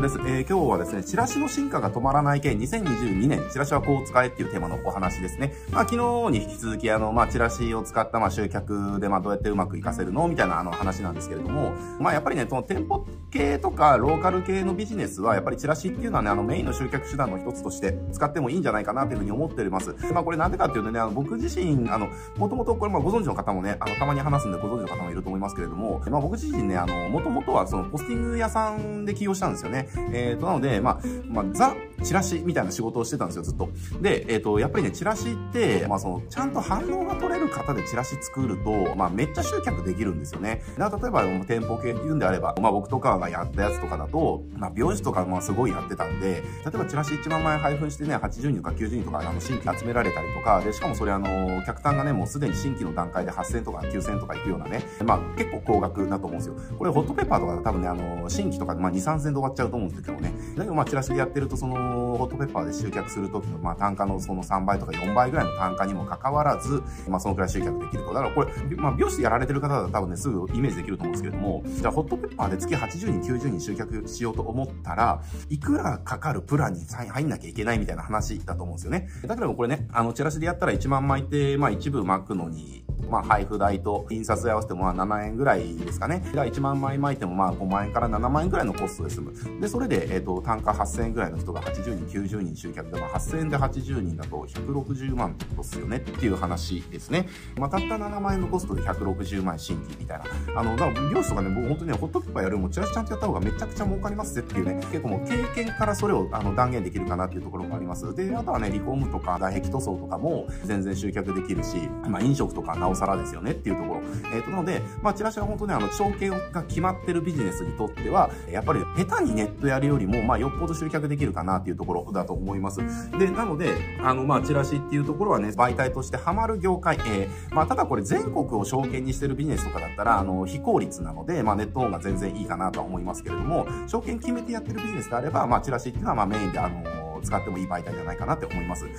です。えー、今日はですね、チラシの進化が止まらない件2022年、チラシはこう使えっていうテーマのお話ですね。まあ昨日に引き続きあの、まあチラシを使ったまあ集客でまあどうやってうまく活かせるの？みたいなあの話なんですけれども、まあやっぱりね、その店舗系とかローカル系のビジネスはやっぱりチラシっていうのはね、あのメインの集客手段の一つとして使ってもいいんじゃないかなというふうに思っております。まあこれなんでかっていうとね、あの僕自身、あの、もともとこれまあご存知の方もね、あの、たまに話すんでご存知の方もいると思いますけれども、まあ僕自身ね、あの、もともとはそのポスティング屋さんで起業したんですよね。えっ、ー、と、なので、まあ、まあ、ザ、チラシみたいな仕事をしてたんですよ、ずっと。で、えっ、ー、と、やっぱりね、チラシって、まあ、その、ちゃんと反応が取れる方でチラシ作ると、まあ、めっちゃ集客できるんですよね。だ例えば、店舗系って言うんであれば、まあ、僕とかがやったやつとかだと、まあ、美容師とか、まあ、すごいやってたんで、例えばチラシ1万枚配布してね、80人とか90人とか、あの、新規集められたりとか、で、しかもそれあの、客単がね、もうすでに新規の段階で8000とか9000とかいくようなね、まあ、結構高額だと思うんですよ。これ、ホットペッパーとか多分ね、あの、新規とか、まあ、2、3000で終わっちゃうと思うんですけどね。だけど、まあ、チラシでやってると、その、ホットペッパーで集客するときの、まあ、単価のその3倍とか4倍ぐらいの単価にもかかわらず、まあ、そのくらい集客できると。だからこれ、まあ、美容師やられてる方だと多分ね、すぐイメージできると思うんですけれども、じゃあ、ホットペッパーで月80人、90人集客しようと思ったら、いくらかかるプランに入んなきゃいけないみたいな話だと思うんですよね。だけどこれね、あの、チラシでやったら1万枚って、まあ、一部巻くのに、まあ、配布代と印刷合わせてもまあ7円ぐらいですかね。じゃあ1万枚巻いてもまあ5万円から7万円ぐらいのコストで済む。で、それで、えっ、ー、と、単価8000円ぐらいの人が80人、90人集客で、まあ、8000円で80人だと160万ってことっすよねっていう話ですね。まあ、たった7万円のコストで160万円新規みたいな。あの、だから美容師とかね、僕本当にね、ホットペッパーやるよりもチラシちゃんとやった方がめちゃくちゃ儲かりますぜっていうね、結構もう経験からそれをあの断言できるかなっていうところもあります。で、あとはね、リフォームとか外壁塗装とかも全然集客できるし、まあ飲食とかなおさらですよねっていうところ。えっ、ー、と、なので、まあ、チラシは本当ね、あの、証券が決まってるビジネスにとっては、やっぱり下手にネットやるよりも、まあ、よっぽど集客できるかなっていうところだと思います。で、なので、あの、まあ、チラシっていうところはね、媒体としてハマる業界、えー、まあ、ただこれ全国を証券にしてるビジネスとかだったら、あの、非効率なので、まあ、ネットオンが全然いいかなとは思いますけれども、証券決めてやってるビジネスであれば、まあ、チラシっていうのは、まあ、メインで、あの、使ってもいい媒体じゃないかなって思います。で、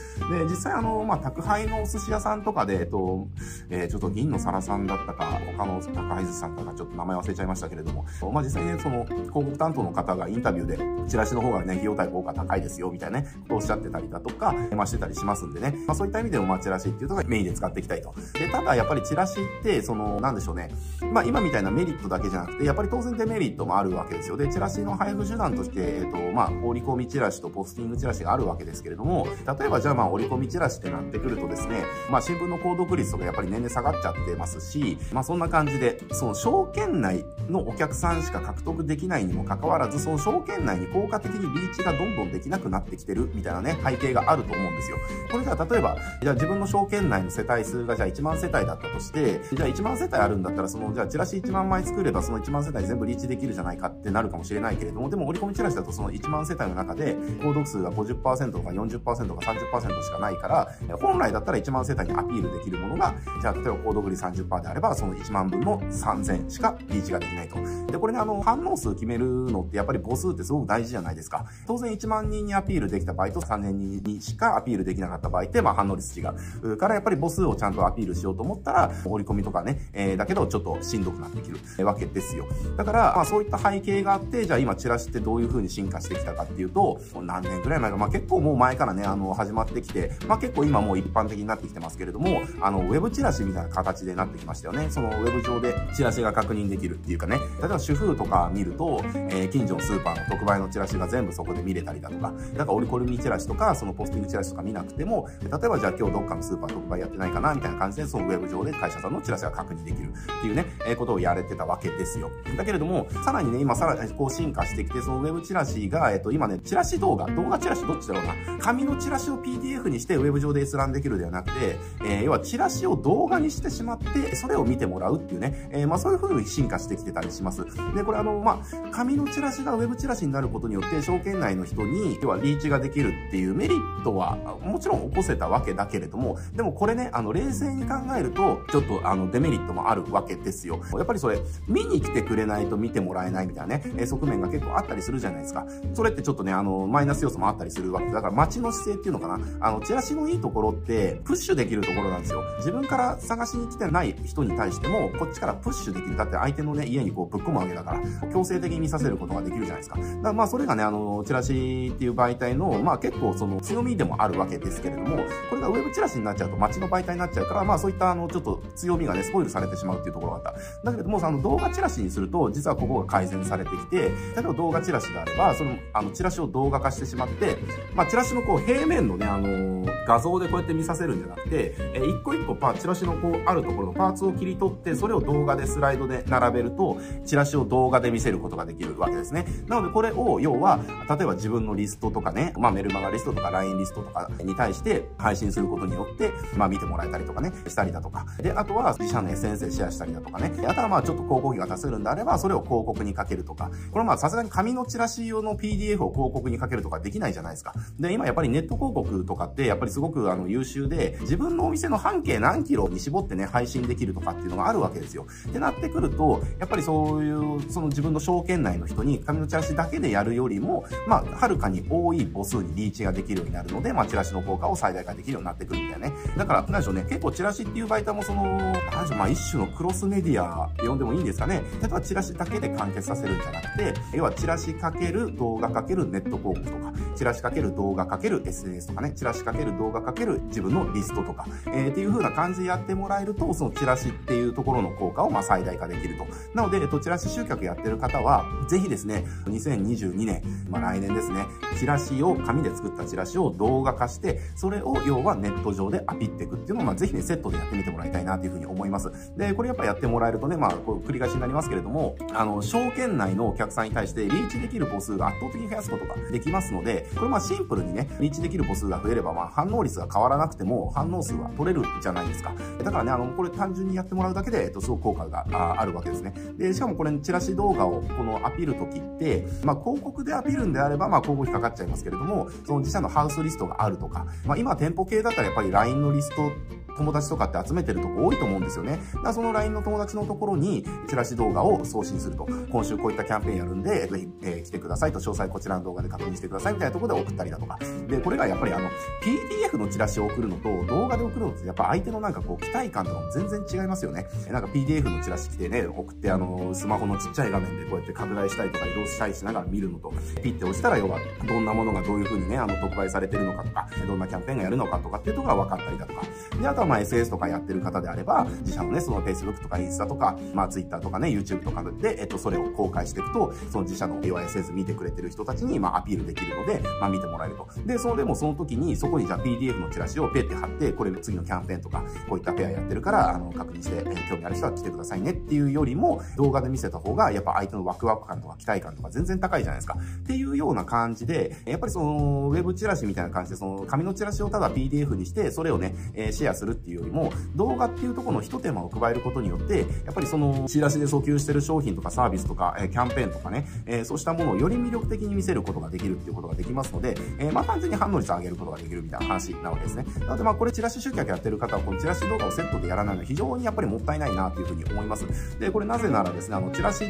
実際あの、まあ、宅配のお寿司屋さんとかで、えっと、えー、ちょっと銀の皿さんだったか、他の宅配寿司さんとかちょっと名前忘れちゃいましたけれども、まあ、実際ね、その、広告担当の方がインタビューで、チラシの方がね、費用対効果高いですよ、みたいなね、おっしゃってたりだとか、まあ、してたりしますんでね、まあ、そういった意味でも、まあ、チラシっていうのがメインで使っていきたいと。で、ただ、やっぱりチラシって、その、なんでしょうね、まあ、今みたいなメリットだけじゃなくて、やっぱり当然デメリットもあるわけですよ。で、チラシの配布手段として、えっと、まあ、放り込みチラシとポスティングチラシがあるわけですけれども、例えばじゃあまあ折り込みチラシってなってくるとですね、まあ新聞の購読率とかやっぱり年々下がっちゃってますし、まあそんな感じで、その証券内のお客さんしか獲得できないにもかかわらず、その証券内に効果的にリーチがどんどんできなくなってきてるみたいなね、背景があると思うんですよ。これじゃあ例えば、じゃあ自分の証券内の世帯数がじゃあ1万世帯だったとして、じゃあ1万世帯あるんだったら、そのじゃあチラシ1万枚作ればその1万世帯全部リーチできるじゃないかってなるかもしれないけれども、でも折り込みチラシだとその1万世帯の中で、購読数が50%とか40%とか30%しかないから、本来だったら1万世帯にアピールできるものが、じゃあ例えば購読率30%であれば、その1万分の3000しかリーチができないと。で、これね、あの、反応数決めるのってやっぱり母数ってすごく大事じゃないですか。当然1万人にアピールできた場合と3000人にしかアピールできなかった場合って、まあ反応率違う。からやっぱり母数をちゃんとアピールしようと思ったら、折り込みとかね、えー、だけどちょっとしんどくなってきるわけですよ。だから、まあそういった背景があって、じゃあ今チラシってどういう風に進化してきたかっていうと、何年くらい前まあ結構もう前からね、あの、始まってきて、まあ結構今もう一般的になってきてますけれども、あの、ウェブチラシみたいな形でなってきましたよね。そのウェブ上でチラシが確認できるっていうかね、例えば主婦とか見ると、えー、近所のスーパーの特売のチラシが全部そこで見れたりだとか、だから折り込みチラシとか、そのポスティングチラシとか見なくても、例えばじゃあ今日どっかのスーパー特売やってないかな、みたいな感じで、そのウェブ上で会社さんのチラシが確認できるっていうね、えー、ことをやれてたわけですよ。だけれども、さらにね、今さらにこう進化してきて、そのウェブチラシが、えっ、ー、と、今ね、チラシ動画、動画チラシシどっちだろうな、紙のチラシを PDF にしてウェブ上で閲覧できるではなくて、えー、要はチラシを動画にしてしまって、それを見てもらうっていうね、えー、まあそういう風に進化してきてたりします。で、これあの、まあ、紙のチラシがウェブチラシになることによって、証券内の人に、要はリーチができるっていうメリットは、もちろん起こせたわけだけれども、でもこれね、あの、冷静に考えると、ちょっとあの、デメリットもあるわけですよ。やっぱりそれ、見に来てくれないと見てもらえないみたいなね、えー、側面が結構あったりするじゃないですか。それってちょっとね、あの、マイナス要素もあったりするわけ。だから街の姿勢っていうのかな。あの、チラシのいいところって、プッシュできるところなんですよ。自分から探しに来てない人に対しても、こっちからプッシュできる。だって相手のね、家にこうぶっ込むわけだから、強制的に見させることができるじゃないですか。だからまあそれがね、あの、チラシっていう媒体の、まあ結構その強みでもあるわけですけれども、これがウェブチラシになっちゃうと街の媒体になっちゃうから、まあそういったあの、ちょっと強みがね、スポイルされてしまうっていうところがあった。だけども、あの動画チラシにすると、実はここが改善されてきて、例えば動画チラシであれば、その、あの、チラシを動画化してしまって、まあチラシのこう平面のね、あのー、画像でこうやって見させるんじゃなくて、えー、一個一個パチラシのこう、あるところのパーツを切り取って、それを動画でスライドで並べると、チラシを動画で見せることができるわけですね。なのでこれを、要は、例えば自分のリストとかね、まあメルマガリストとか LINE リストとかに対して配信することによって、まあ見てもらえたりとかね、したりだとか。で、あとは自社の SNS でシェアしたりだとかね。あとはまあちょっと広告費が出せるんであれば、それを広告にかけるとか。これまあさすがに紙のチラシ用の PDF を広告にかけるとかできないじゃないですか。で、今やっぱりネット広告とかって、やっぱりすごくあの優秀で、自分のお店の半径何キロに絞ってね、配信できるとかっていうのがあるわけですよ。ってなってくると、やっぱりそういう、その自分の証券内の人に紙のチラシだけでやるよりも、まあ、はるかに多い母数にリーチができるようになるので、まあ、チラシの効果を最大化できるようになってくるみたいなね。だから、なんでしょうね、結構チラシっていう媒体もその、なんでしょう、まあ、一種のクロスメディアって呼んでもいいんですかね。例えばチラシだけで完結させるんじゃなくて、要はチラシかける動画かけるネット広告とか、チラシかける動画かける SNS とかね、チラシかける動画かける自分のリストとか、えー、っていう風な感じでやってもらえると、そのチラシっていうところの効果をまあ最大化できると。なので、えっと、チラシ集客やってる方は、ぜひですね、2022年、まあ来年ですね、チラシを、紙で作ったチラシを動画化して、それを要はネット上でアピっていくっていうのを、まあぜひね、セットでやってみてもらいたいなというふうに思います。で、これやっぱやってもらえるとね、まあ、こう繰り返しになりますけれども、あの、証券内のお客さんに対してリーチできる母数が圧倒的に増やすことができますので、これまあシンプルにね、リーチできる母数が増えれば、まあ反応率が変わらなくても反応数は取れるじゃないですか。だからね、あの、これ単純にやってもらうだけで、えっと、すごく効果があるわけですね。で、しかもこれ、チラシ動画をこのアピールときって、まあ広告でアピールんであれば、まあ広告費かかっちゃいますけれども、その自社のハウスリストがあるとか、まあ今店舗系だったらやっぱり LINE のリスト友達とかって集めてるとこ多いと思うんですよね。だからその LINE の友達のところにチラシ動画を送信すると。今週こういったキャンペーンやるんで、ぜひ、えー、来てくださいと、詳細こちらの動画で確認してくださいみたいなところで送ったりだとか。で、これがやっぱりあの、PDF のチラシを送るのと動画で送るのってやっぱ相手のなんかこう期待感とかも全然違いますよね。なんか PDF のチラシ来てね、送ってあの、スマホのちっちゃい画面でこうやって拡大したりとか移動したりしながら見るのと、ピッて押したら要はどんなものがどういう風にね、あの、特売されてるのかとか、どんなキャンペーンがやるのかとかっていうところが分かったりだとか。で、あとはまあ SS とかやってる方であれば、自社のね、その Facebook とかインスタとか、まあ Twitter とかね、YouTube とかで、えっと、それを公開していくと、その自社の AYSS 見てくれてる人たちに、まあアピールできるので、まあ見てもらえると。で、それでもその時に、そこにじゃあ PDF のチラシをペって貼って、これ次のキャンペーンとか、こういったペアやってるから、あの、確認して、えー、興味ある人は来てくださいねっていうよりも、動画で見せた方が、やっぱ相手のワクワク感とか期待感とか全然高いじゃないですか。っていうような感じで、やっぱりその、ウェブチラシみたいな感じで、その、紙のチラシをただ PDF にして、それをね、えー、シェアするっていうよりも、動画っていうところの一手間を加えることによって、やっぱりその、チラシで訴求してる商品とかサービスとか、え、キャンペーンとかね、えー、そうしたものをより魅力的に見せることができるっていうことができますので、えー、まあ単純に反応率を上げることができるみたいな話なわけですね。なのでまあこれチラシ集客やってる方は、このチラシ動画をセットでやらないのは非常にやっぱりもったいないなというふうに思います。で、これなぜならですね、あの、チラシ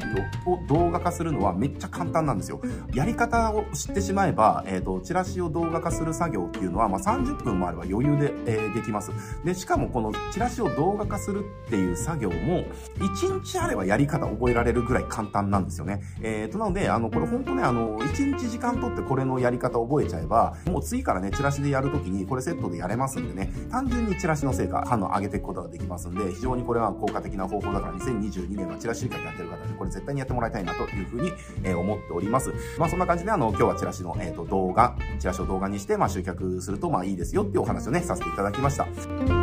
を動画化するのはめっちゃ簡単なんですよ。やり方を知ってしまえば、えっ、ー、と、チラシを動画化する作業っていうのは、まあ30分もあれば余裕で、えー、できます。で、でしかもこのチラシを動画化するっていう作業も、1日あればやり方覚えられるぐらい簡単なんですよね。えっ、ー、と、なので、あの、これ本当ね、あの、1日時間とってこれのやり方覚えちゃえば、もう次からね、チラシでやるときにこれセットでやれますんでね、単純にチラシの成果、反応上げていくことができますんで、非常にこれは効果的な方法だから2022年はチラシ集客やってる方で、これ絶対にやってもらいたいなというふうに、えー、思っております。まあそんな感じであの、今日はチラシの、えっ、ー、と、動画、チラシを動画にして、まあ集客するとまあいいですよっていうお話をね、させていただきました。